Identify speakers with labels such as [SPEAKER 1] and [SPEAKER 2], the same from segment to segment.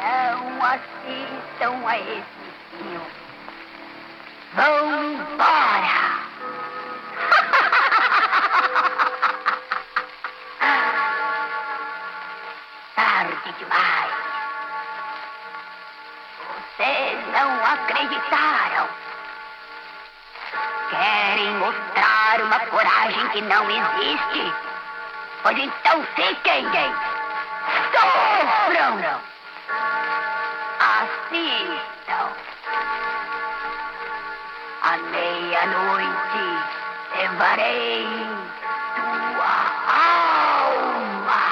[SPEAKER 1] Não assistam a esse filme. Vão embora! Tarde demais. Vocês não acreditaram. Querem mostrar uma coragem que não existe? Pois então fiquem. Sofram. Levarei tua alma.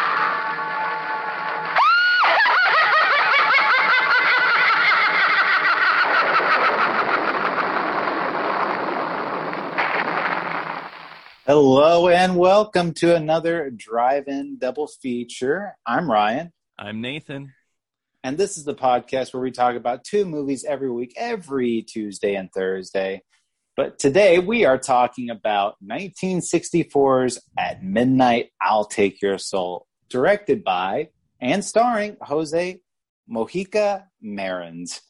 [SPEAKER 2] Hello and welcome to another drive-in double feature. I'm Ryan,
[SPEAKER 3] I'm Nathan.
[SPEAKER 2] and this is the podcast where we talk about two movies every week, every Tuesday and Thursday. But today we are talking about 1964's At Midnight I'll Take Your Soul, directed by and starring Jose Mojica Marins.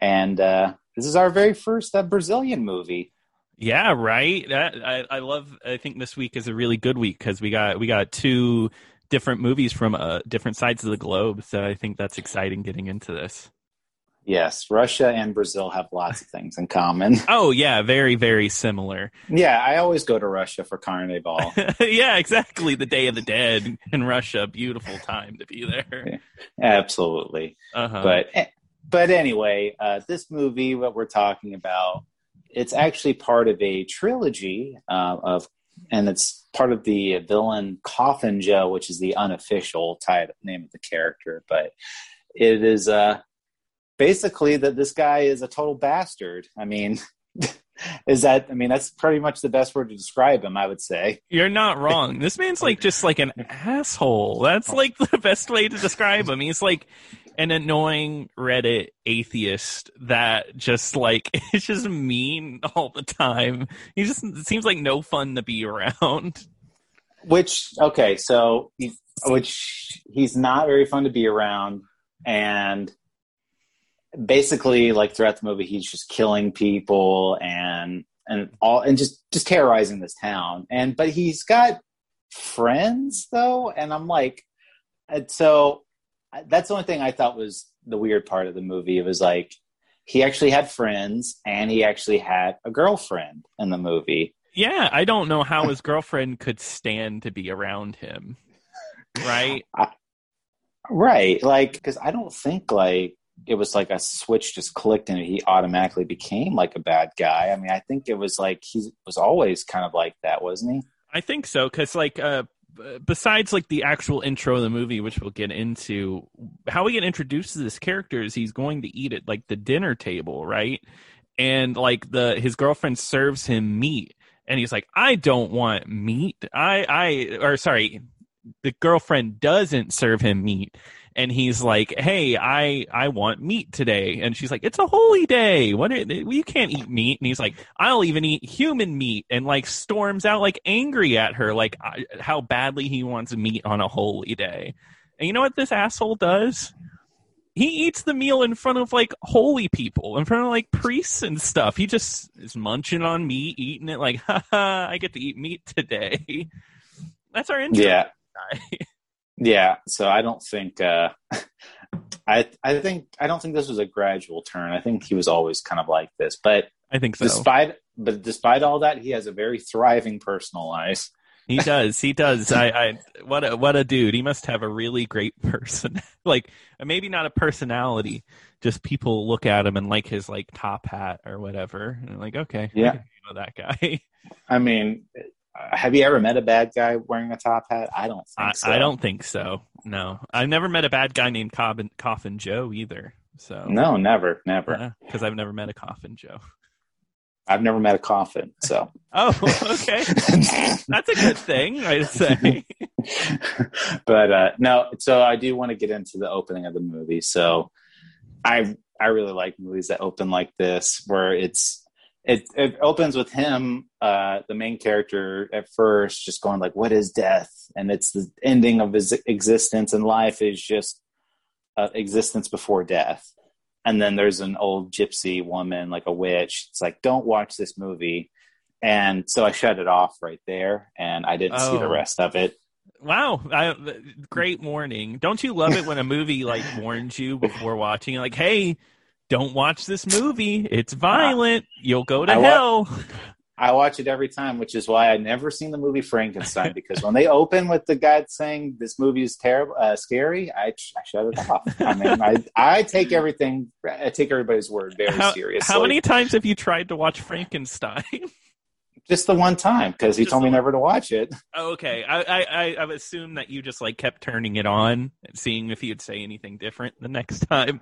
[SPEAKER 2] And uh, this is our very first uh, Brazilian movie.
[SPEAKER 3] Yeah, right. That, I I love. I think this week is a really good week because we got we got two different movies from uh, different sides of the globe. So I think that's exciting getting into this.
[SPEAKER 2] Yes, Russia and Brazil have lots of things in common.
[SPEAKER 3] Oh yeah, very very similar.
[SPEAKER 2] Yeah, I always go to Russia for Carnival.
[SPEAKER 3] yeah, exactly. The Day of the Dead in Russia, beautiful time to be there.
[SPEAKER 2] Absolutely.
[SPEAKER 3] Uh-huh.
[SPEAKER 2] But eh, but anyway, uh, this movie, what we're talking about, it's actually part of a trilogy uh, of, and it's part of the villain Coffin Joe, which is the unofficial title name of the character. But it is uh, basically that this guy is a total bastard. I mean. Is that? I mean, that's pretty much the best word to describe him. I would say.
[SPEAKER 3] You're not wrong. This man's like just like an asshole. That's like the best way to describe him. He's like an annoying Reddit atheist that just like it's just mean all the time. He just it seems like no fun to be around.
[SPEAKER 2] Which okay, so he, which he's not very fun to be around, and basically, like throughout the movie, he's just killing people and and all and just just terrorizing this town. And but he's got friends though, and I'm like, and so that's the only thing I thought was the weird part of the movie. It was like he actually had friends and he actually had a girlfriend in the movie.
[SPEAKER 3] Yeah, I don't know how his girlfriend could stand to be around him. Right?
[SPEAKER 2] Right. Like, because I don't think like it was like a switch just clicked and he automatically became like a bad guy. I mean, I think it was like he was always kind of like that, wasn't he?
[SPEAKER 3] I think so because like uh besides like the actual intro of the movie which we'll get into how we get introduced to this character is he's going to eat at like the dinner table right and like the his girlfriend serves him meat and he's like i don't want meat i i or sorry the girlfriend doesn't serve him meat and he's like hey i i want meat today. And she's like it's a holy day. What are, you can't eat meat. And he's like i'll even eat human meat and like storms out like angry at her like I- how badly he wants meat on a holy day. And you know what this asshole does? He eats the meal in front of like holy people in front of like priests and stuff. He just is munching on meat eating it like haha i get to eat meat today. That's our intro.
[SPEAKER 2] Yeah. Yeah. So I don't think uh I I think I don't think this was a gradual turn. I think he was always kind of like this. But
[SPEAKER 3] i think so
[SPEAKER 2] despite but despite all that, he has a very thriving personal life.
[SPEAKER 3] He does. He does. I, I what a what a dude. He must have a really great person. like maybe not a personality, just people look at him and like his like top hat or whatever. And they're like, okay,
[SPEAKER 2] Yeah.
[SPEAKER 3] know that guy.
[SPEAKER 2] I mean, have you ever met a bad guy wearing a top hat? I don't think
[SPEAKER 3] I,
[SPEAKER 2] so.
[SPEAKER 3] I don't think so. No, I've never met a bad guy named Coffin, Coffin Joe either. So
[SPEAKER 2] No, never, never.
[SPEAKER 3] because I've never met a Coffin Joe.
[SPEAKER 2] I've never met a coffin, so
[SPEAKER 3] Oh, okay, that's a good thing. I'd say.
[SPEAKER 2] but uh no so i do want to get into the opening of the movie so i i really like movies that open like this where it's it it opens with him uh the main character at first just going like what is death and it's the ending of his existence and life is just uh, existence before death. And then there's an old gypsy woman, like a witch. It's like, don't watch this movie. And so I shut it off right there, and I didn't see the
[SPEAKER 3] Oh.
[SPEAKER 2] rest of it.
[SPEAKER 3] Wow, I, great warning. Don't you love it when a movie like warns you before watching? Like, hey, don't watch this movie. It's violent. You'll go to
[SPEAKER 2] I wa-
[SPEAKER 3] hell.
[SPEAKER 2] I watch it every time, which is why I'd never seen the movie Frankenstein because when they open with the guy saying this movie is terrible, uh, scary, I, I shut it off. I mean, I I take everything, I take everybody's word very
[SPEAKER 3] How,
[SPEAKER 2] seriously.
[SPEAKER 3] how many times have you tried to watch Frankenstein?
[SPEAKER 2] Just the one time because he
[SPEAKER 3] Just
[SPEAKER 2] told me
[SPEAKER 3] one-
[SPEAKER 2] never to watch it.
[SPEAKER 3] Oh, okay, I, I I I've assumed that you just like kept turning it on, and seeing if he'd say anything different the next time.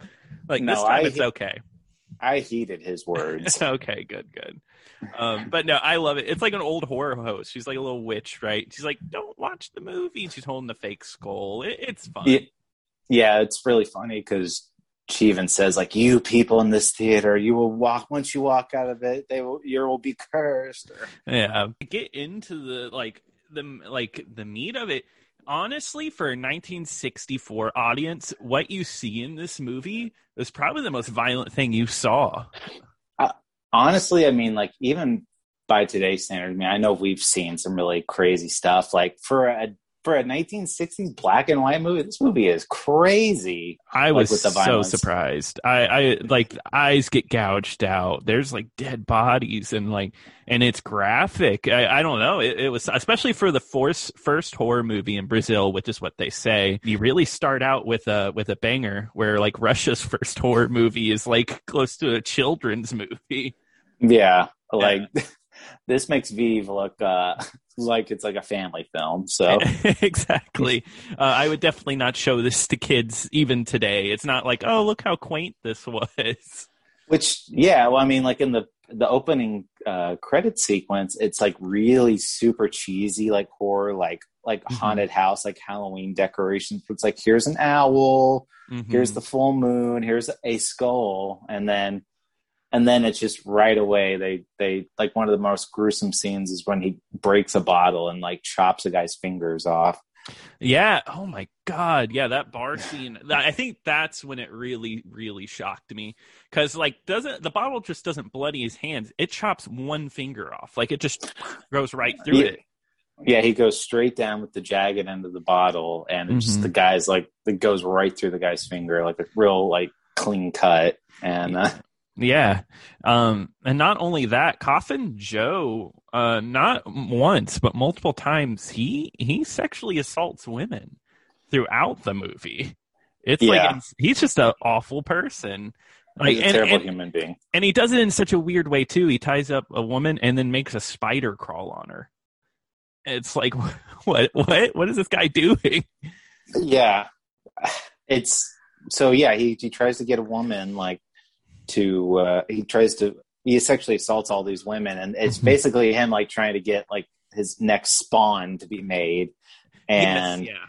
[SPEAKER 3] Like
[SPEAKER 2] No,
[SPEAKER 3] this time,
[SPEAKER 2] I-
[SPEAKER 3] it's okay.
[SPEAKER 2] I heeded his words.
[SPEAKER 3] okay, good, good. Um, but no, I love it. It's like an old horror host. She's like a little witch, right? She's like, "Don't watch the movie." She's holding the fake skull. It, it's fun.
[SPEAKER 2] Yeah, yeah, it's really funny because she even says like, "You people in this theater, you will walk once you walk out of it, they will you will be cursed."
[SPEAKER 3] Yeah. Get into the like the like the meat of it. Honestly, for a 1964 audience, what you see in this movie is probably the most violent thing you saw.
[SPEAKER 2] Uh, honestly, I mean, like even by today's standards, I mean, I know we've seen some really crazy stuff. Like for a for a 1960s black and white movie, this movie is crazy.
[SPEAKER 3] I was so surprised. I, I like eyes get gouged out. There's like dead bodies and like and it's graphic. I, I don't know. It, it was especially for the force, first horror movie in Brazil, which is what they say. You really start out with a with a banger where like Russia's first horror movie is like close to a children's movie.
[SPEAKER 2] Yeah, like this makes Viy look uh like it's like a family film. So
[SPEAKER 3] exactly. Uh, I would definitely not show this to kids even today. It's not like, oh, look how quaint this was.
[SPEAKER 2] Which, yeah, well, I mean, like in the the opening uh, credit sequence, it's like really super cheesy, like horror, like like
[SPEAKER 3] Mhm.
[SPEAKER 2] haunted house, like Halloween decorations. It's like here's an owl, here's
[SPEAKER 3] Mhm.
[SPEAKER 2] the full moon, here's a skull, and then and then it's just right away they they like one of the most gruesome scenes is when he breaks a bottle and like chops a guy's fingers off.
[SPEAKER 3] Yeah. Oh my God. Yeah, that bar scene. I think that's when it really, really shocked me because like doesn't the bottle just doesn't bloody his hands? It chops one finger off. Like it just goes right through
[SPEAKER 2] Yeah.
[SPEAKER 3] it.
[SPEAKER 2] Yeah, he goes straight down with the jagged end of the bottle, and it's just the guy's like it goes right through the guy's finger, like a real like clean cut. And uh,
[SPEAKER 3] Yeah. Um, and not only that, Coffin Joe, uh, not once but multiple times, he he sexually assaults women throughout the movie. It's like it's- he's just an awful person. Like
[SPEAKER 2] he's a
[SPEAKER 3] and,
[SPEAKER 2] terrible
[SPEAKER 3] and,
[SPEAKER 2] human being.
[SPEAKER 3] and he does it in such a weird way too. He ties up a woman and then makes a spider crawl on her. It's like what what what is this guy doing?
[SPEAKER 2] Yeah, it's so yeah. He he tries to get a woman like to uh, he tries to he sexually assaults all these women, and it's
[SPEAKER 3] Mhm.
[SPEAKER 2] basically him like trying to get like his next spawn to be made, and
[SPEAKER 3] yes, yeah.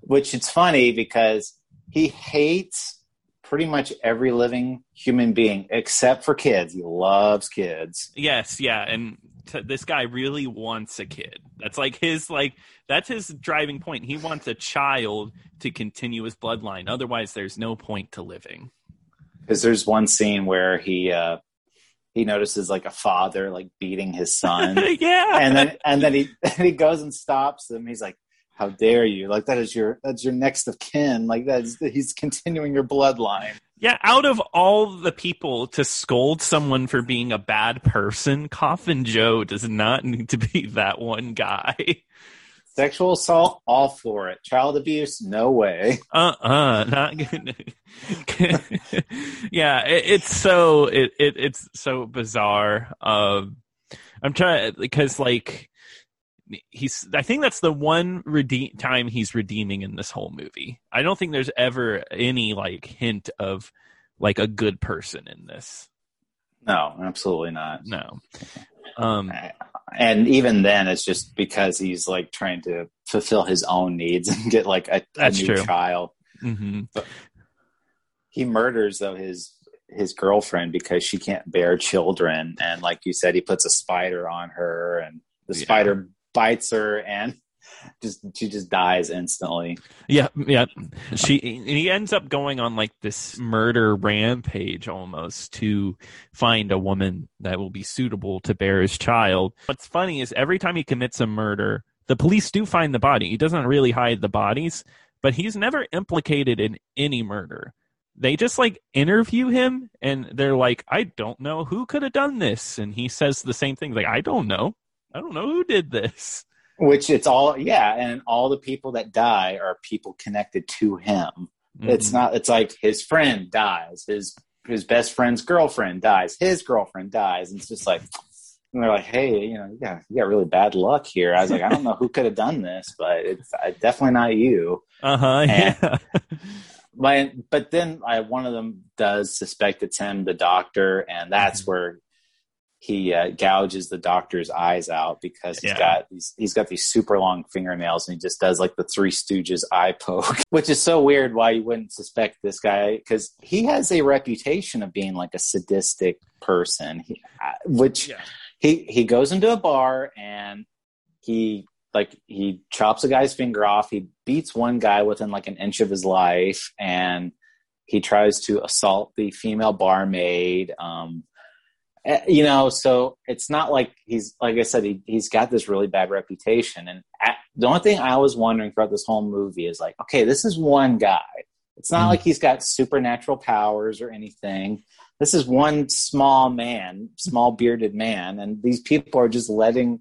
[SPEAKER 2] which it's funny because he hates pretty much every living human being except for kids. He loves kids.
[SPEAKER 3] Yes, yeah, and t- this guy really wants a kid. That's like his like that's his driving point. He wants a child to continue his bloodline. Otherwise, there's no point to living.
[SPEAKER 2] Because there's one scene where he uh, he notices like a father like beating his son.
[SPEAKER 3] yeah,
[SPEAKER 2] and then and then he and he goes and stops him. He's like, "How dare you? Like that is your that's your next of kin. Like that's he's continuing your bloodline."
[SPEAKER 3] yeah. Out of all the people to scold someone for being a bad person, Coffin Joe does not need to be that one guy.
[SPEAKER 2] Sexual assault, all for it. Child abuse, no way.
[SPEAKER 3] uh uh not good yeah it, it's so it, it it's so bizarre um i'm trying because like he's i think that's the one redeem time he's redeeming in this whole movie i don't think there's ever any like hint of like a good person in this
[SPEAKER 2] No, absolutely not.
[SPEAKER 3] no um
[SPEAKER 2] And even then, it's just because he's like trying to fulfill his own needs and get like a, a
[SPEAKER 3] That's
[SPEAKER 2] new
[SPEAKER 3] true.
[SPEAKER 2] child.
[SPEAKER 3] mhm.
[SPEAKER 2] He murders though his his girlfriend because she can't bear children, and like you said, he puts a spider on her, and the
[SPEAKER 3] Yeah.
[SPEAKER 2] spider bites her, and just she just dies instantly.
[SPEAKER 3] Yeah, yeah. She he ends up going on like this murder rampage almost to find a woman that will be suitable to bear his child. What's funny is every time he commits a murder, the police do find the body. He doesn't really hide the bodies, but he's never implicated in any murder. They just like interview him and they're like, I don't know who could have done this. And he says the same thing, like, I don't know. I don't know who did this.
[SPEAKER 2] Which it's all yeah, and all the people that die are people connected to him. Mm-hmm. It's not it's like his friend dies, his his best friend's girlfriend dies, his girlfriend dies, and it's just like and they're like, "Hey, you know, yeah, you got really bad luck here." I was like, "I don't know who could have done this, but it's uh, definitely not you."
[SPEAKER 3] Uh huh. Yeah.
[SPEAKER 2] My, but then I, one of them does suspect it's him, the doctor, and that's mm-hmm. where he uh, gouges the doctor's eyes out because he's yeah. got these, he's got these super long fingernails and he just does like the Three Stooges eye poke, which is so weird. Why you wouldn't suspect this guy because he has a reputation of being like a sadistic person, he, uh, which. Yeah he he goes into a bar and he like he chops a guy's finger off. He beats one guy within like an inch of his life, and he tries to assault the female barmaid. Um, you know, so it's not like he's like I said, he he's got this really bad reputation. And at, the only thing I was wondering throughout this whole movie is like, okay, this is one guy. It's not mm like he's got supernatural powers or anything this is one small man, small bearded man, and these people are just letting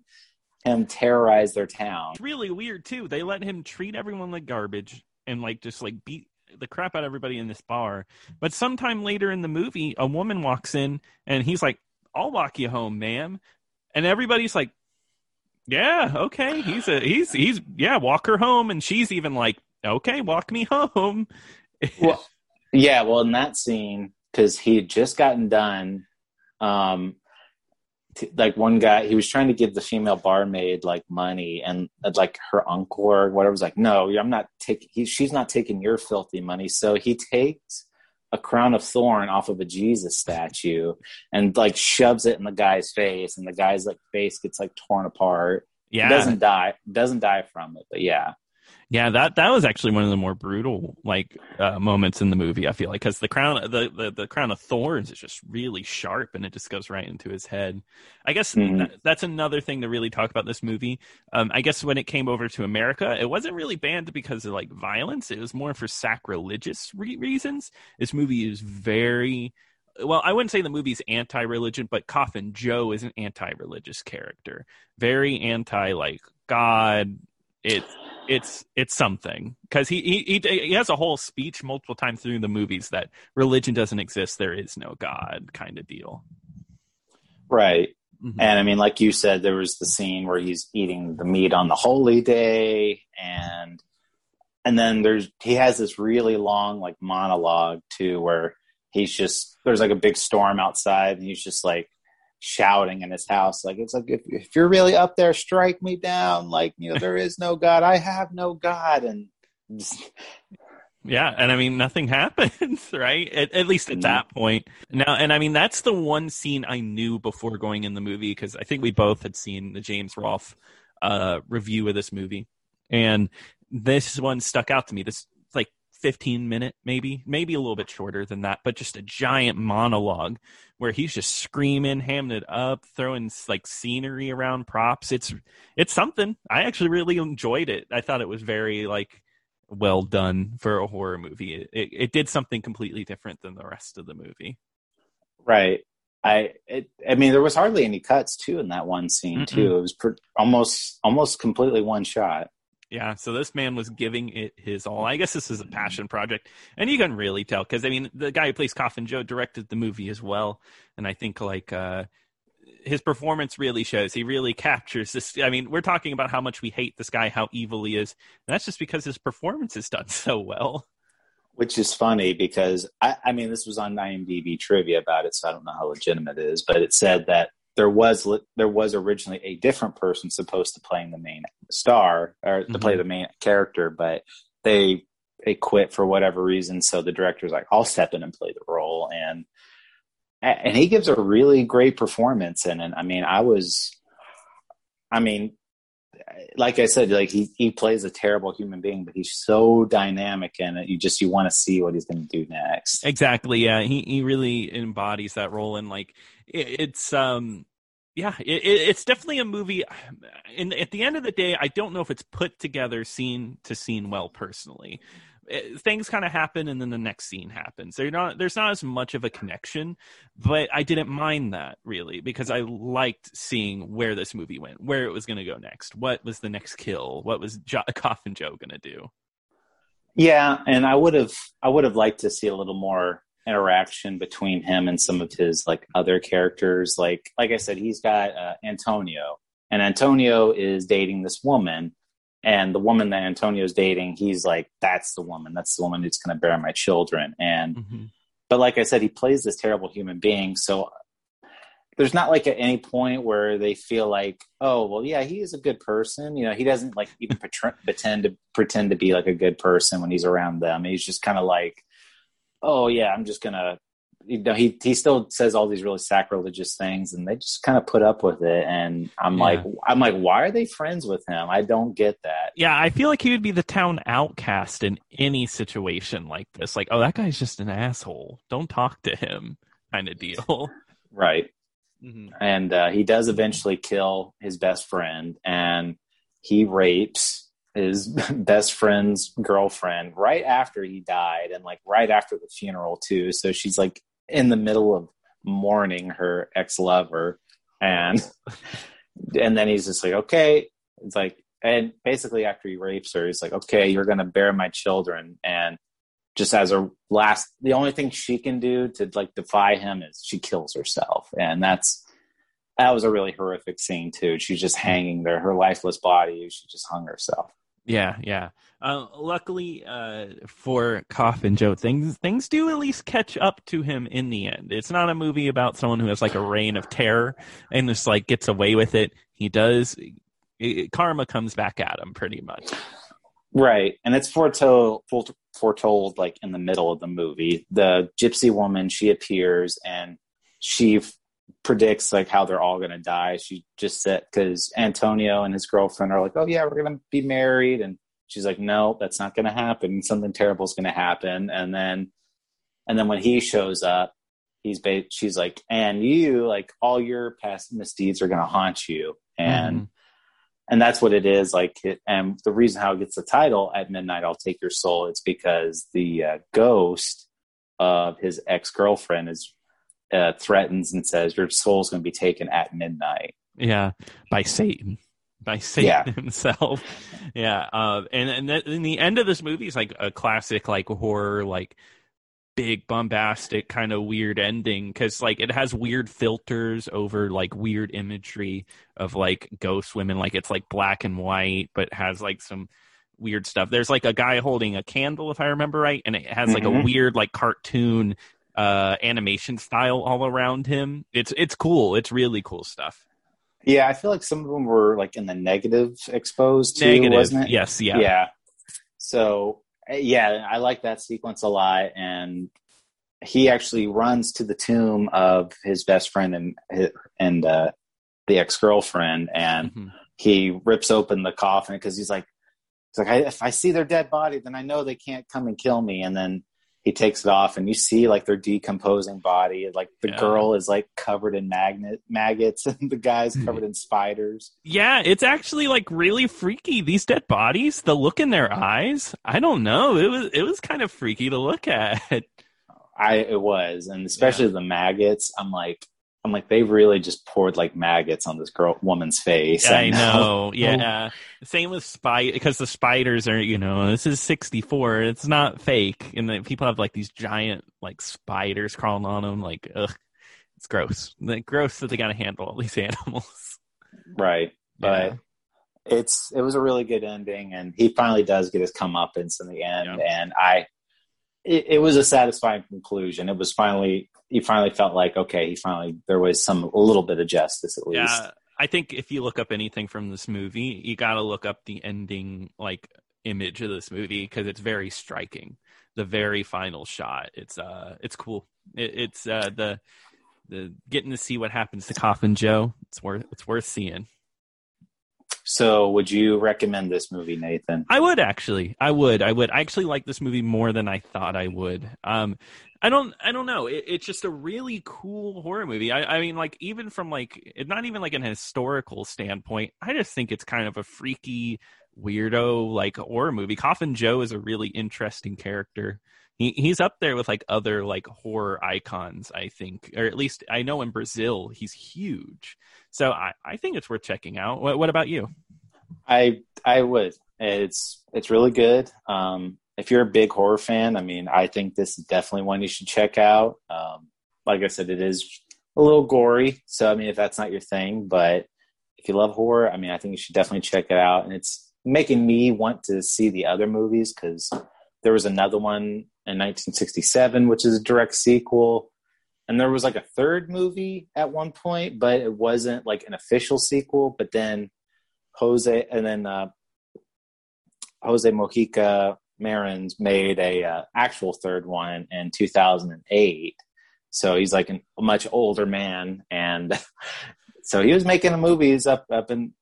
[SPEAKER 2] him terrorize their town.
[SPEAKER 3] It's really weird too. They let him treat everyone like garbage and like just like beat the crap out of everybody in this bar. But sometime later in the movie, a woman walks in and he's like, "I'll walk you home, ma'am," and everybody's like, "Yeah, okay." He's a he's he's yeah, walk her home, and she's even like, "Okay, walk me home."
[SPEAKER 2] well, yeah. Well, in that scene, because he had just gotten done. Um, like one guy, he was trying to give the female barmaid like money, and uh, like her uncle or whatever was like, "No, I'm not taking. She's not taking your filthy money." So he takes a crown of thorn off of a Jesus statue and like shoves it in the guy's face, and the guy's like face gets like torn apart. Yeah, he doesn't die. Doesn't die from it, but yeah.
[SPEAKER 3] Yeah, that that was actually one of the more brutal like uh, moments in the movie. I feel like because the crown the, the, the crown of thorns is just really sharp and it just goes right into his head. I guess mm-hmm. that, that's another thing to really talk about this movie. Um, I guess when it came over to America, it wasn't really banned because of like violence. It was more for sacrilegious re- reasons. This movie is very well, I wouldn't say the movie's anti-religion, but Coffin Joe is an anti-religious character, very anti like God. It it's it's something because he, he he has a whole speech multiple times through the movies that religion doesn't exist, there is no God kind of deal.
[SPEAKER 2] Right. Mm-hmm. And I mean, like you said, there was the scene where he's eating the meat on the holy day, and and then there's he has this really long like monologue too, where he's just there's like a big storm outside, and he's just like shouting in his house like it's like if, if you're really up there strike me down. Like you know there is no god. I have no god. And just...
[SPEAKER 3] yeah and i mean nothing happens right? At, at least at that point. Now and i mean that's the one scene i knew before going in the movie because i think we both had seen the james rolfe uh, review of this movie. And this one stuck out to me. This 15 minute maybe maybe a little bit shorter than that but just a giant monologue where he's just screaming hamming it up throwing like scenery around props. It's it's something. I actually really enjoyed it. I thought it was very like well done for a horror movie. It, it, it did something completely different than the rest of the movie.
[SPEAKER 2] Right. I it, i mean there was hardly any cuts too in that one scene Mm-mm. too it was per, almost almost completely one shot
[SPEAKER 3] yeah, so this man was giving it his all. I guess this is a passion project, and you can really tell because I mean, the guy who plays Coffin Joe directed the movie as well, and I think like uh, his performance really shows. He really captures this. I mean, we're talking about how much we hate this guy, how evil he is, and that's just because his performance is done so well.
[SPEAKER 2] Which is funny because I, I mean, this was on IMDb trivia about it, so I don't know how legitimate it is, but it said that there was there was originally a different person supposed to play the main star or to mm-hmm. play the main character, but they they quit for whatever reason. So the director's like, "I'll step in and play the role," and and he gives a really great performance in it. I mean, I was, I mean, like I said, like he he plays a terrible human being, but he's so dynamic and. You just you want to see what he's going to do next.
[SPEAKER 3] Exactly. Yeah, he he really embodies that role, and like it, it's um yeah, it, it's definitely a movie. And at the end of the day, I don't know if it's put together scene to scene well. Personally, it, things kind of happen, and then the next scene happens. They're not. There's not as much of a connection, but I didn't mind that really because I liked seeing where this movie went, where it was going to go next. What was the next kill? What was jo- Coffin Joe going to do?
[SPEAKER 2] Yeah, and I would have. I would have liked to see a little more interaction between him and some of his like other characters. Like like I said, he's got uh, Antonio, and Antonio is dating this woman, and the woman that Antonio's dating, he's like, that's the woman. That's the woman who's going to bear my children. And
[SPEAKER 3] Mm-hmm.
[SPEAKER 2] but like I said, he plays this terrible human being, so. There's not like at any point where they feel like, oh, well, yeah, he is a good person. You know, he doesn't like even pretend pretend to pretend to be like a good person when he's around them. He's just kind of like, oh yeah, I'm just gonna. You know, he he still says all these really sacrilegious things, and they just kind of put up with it. And I'm
[SPEAKER 3] Yeah.
[SPEAKER 2] like, I'm like, why are they friends with him? I don't get that.
[SPEAKER 3] Yeah, I feel like he would be the town outcast in any situation like this. Like, oh, that guy's just an asshole. Don't talk to him, kind of deal.
[SPEAKER 2] Right.
[SPEAKER 3] Mhm.
[SPEAKER 2] And uh, he does eventually kill his best friend, and he rapes his best friend's girlfriend right after he died, and like right after the funeral too. So she's like in the middle of mourning her ex lover, and and then he's just like, okay, it's like, and basically after he rapes her, he's like, okay, you're gonna bear my children, and just as a last the only thing she can do to like defy him is she kills herself. And that's that was a really horrific scene too. She's just hanging there. Her lifeless body she just hung herself.
[SPEAKER 3] Yeah, yeah. Uh, luckily uh, for Coffin Joe, things things do at least catch up to him in the end. It's not a movie about someone who has like a reign of terror and just like gets away with it. He does. It, karma comes back at him pretty much.
[SPEAKER 2] right and it's foretold foretold like in the middle of the movie the gypsy woman she appears and she f- predicts like how they're all going to die she just said because antonio and his girlfriend are like oh yeah we're going to be married and she's like no that's not going to happen. Something terrible is going to happen. And then and then when he shows up he's ba- she's like and you like all your past misdeeds are going to haunt you. And
[SPEAKER 3] Mhm.
[SPEAKER 2] and that's what it is like it, and the reason how it gets the title at midnight i'll take your soul it's because the uh, ghost of his ex-girlfriend is uh, threatens and says your soul's going to be taken at midnight.
[SPEAKER 3] Yeah, by Satan, by Satan
[SPEAKER 2] Yeah.
[SPEAKER 3] himself. Yeah, uh, and and then in the end of this movie is like a classic like horror like big bombastic kind of weird ending because like it has weird filters over like weird imagery of like ghost women like it's like black and white but has like some weird stuff there's like a guy holding a candle if i remember right and it has like a
[SPEAKER 2] Mhm.
[SPEAKER 3] weird like cartoon uh animation style all around him it's it's cool it's really cool stuff
[SPEAKER 2] yeah i feel like some of them were like in the negative exposed too
[SPEAKER 3] negative.
[SPEAKER 2] wasn't it?
[SPEAKER 3] Yes yeah.
[SPEAKER 2] Yeah. So uh, yeah i like that sequence a lot and he actually runs to the tomb of his best friend and and uh, the ex-girlfriend and
[SPEAKER 3] Mhm.
[SPEAKER 2] he rips open the coffin because he's like he's like I, if i see their dead body then i know they can't come and kill me. And then he takes it off and you see like their decomposing body like the
[SPEAKER 3] Yeah.
[SPEAKER 2] girl is like covered in magnet maggots and the guy's hmm. covered in spiders
[SPEAKER 3] Yeah, it's actually like really freaky. These dead bodies, the look in their eyes. I don't know. It was it was kind of freaky to look at.
[SPEAKER 2] I it was, and especially the maggots. I'm like, I'm like, they've really just poured like maggots on this girl woman's face.
[SPEAKER 3] I know. Yeah. Same with spy because the spiders are, you know, this is 64. It's not fake, and then people have like these giant like spiders crawling on them. Like, ugh, it's gross. Like, gross that they got to handle all these animals.
[SPEAKER 2] right. But
[SPEAKER 3] Yeah.
[SPEAKER 2] it's it was a really good ending, and he finally does get his comeuppance in the end, and I. It, it was a satisfying conclusion. It was finally he finally felt like okay, he finally there was some a little bit of justice at least.
[SPEAKER 3] Yeah, I think if you look up anything from this movie, you got to look up the ending like image of this movie because it's very striking. The very final shot, it's uh, it's cool. It, it's uh, the the getting to see what happens to Coffin Joe. It's worth it's worth seeing.
[SPEAKER 2] So, would you recommend this movie, Nathan?
[SPEAKER 3] I would actually. I would. I would. I actually like this movie more than I thought I would. Um, I don't. I don't know. It, it's just a really cool horror movie. I, I mean, like even from like not even like an historical standpoint. I just think it's kind of a freaky, weirdo like horror movie. Coffin Joe is a really interesting character. He he's up there with like other like horror icons. I think, or at least I know in Brazil he's huge. So I, I think it's worth checking out. What, what about you?
[SPEAKER 2] I I would. It's it's really good. Um, if you're a big horror fan, I mean, I think this is definitely one you should check out. Um, like I said, it is a little gory, so I mean, if that's not your thing, but if you love horror, I mean, I think you should definitely check it out. And it's making me want to see the other movies because there was another one in 1967, which is a direct sequel and there was like a third movie at one point, but it wasn't like an official sequel. But then Jose and then uh, Jose Mojica Marins made a uh, actual third one in 2008. So he's like an, a much older man, and so he was making movies up up in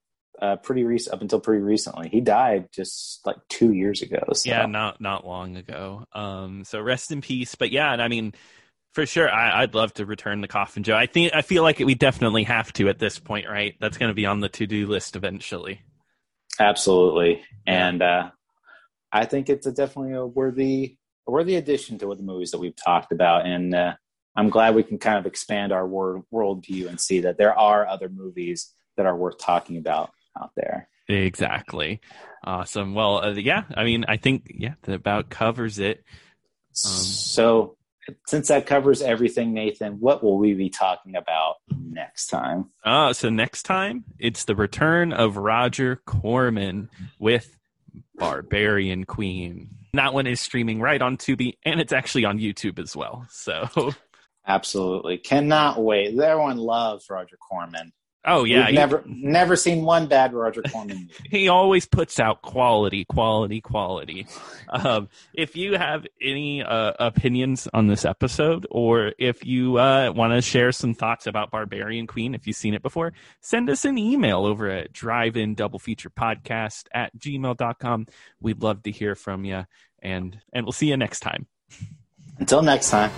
[SPEAKER 2] uh, pretty recent up until pretty recently. He died just like two years ago. So.
[SPEAKER 3] Yeah, not not long ago. Um, so rest in peace. But yeah, and I mean for sure, I, would love to return the Coffin Joe. I think I feel like we definitely have to at this point, right? That's going to be on the to do list eventually.
[SPEAKER 2] Absolutely, and uh, I think it's a definitely a worthy a worthy addition to what the movies that we've talked about, and uh, I'm glad we can kind of expand our world worldview and see that there are other movies that are worth talking about out there.
[SPEAKER 3] Exactly. Awesome. Well, uh, yeah, I mean, I think yeah, that about covers it.
[SPEAKER 2] Um, so since that covers everything, Nathan, what will we be talking about next time?
[SPEAKER 3] Uh, so next time it's the return of Roger Corman with Barbarian Queen. That one is streaming right on Tubi, and it's actually on YouTube as well. So
[SPEAKER 2] absolutely cannot wait. Everyone loves Roger Corman.
[SPEAKER 3] Oh yeah,
[SPEAKER 2] We've never never seen one bad Roger Corman movie.
[SPEAKER 3] he always puts out quality, quality, quality. Um, if you have any uh, opinions on this episode, or if you uh, want to share some thoughts about Barbarian Queen, if you've seen it before, send us an email over at drive-in double feature podcast at gmail.com. We'd love to hear from you, and and we'll see you next time.
[SPEAKER 2] Until next time.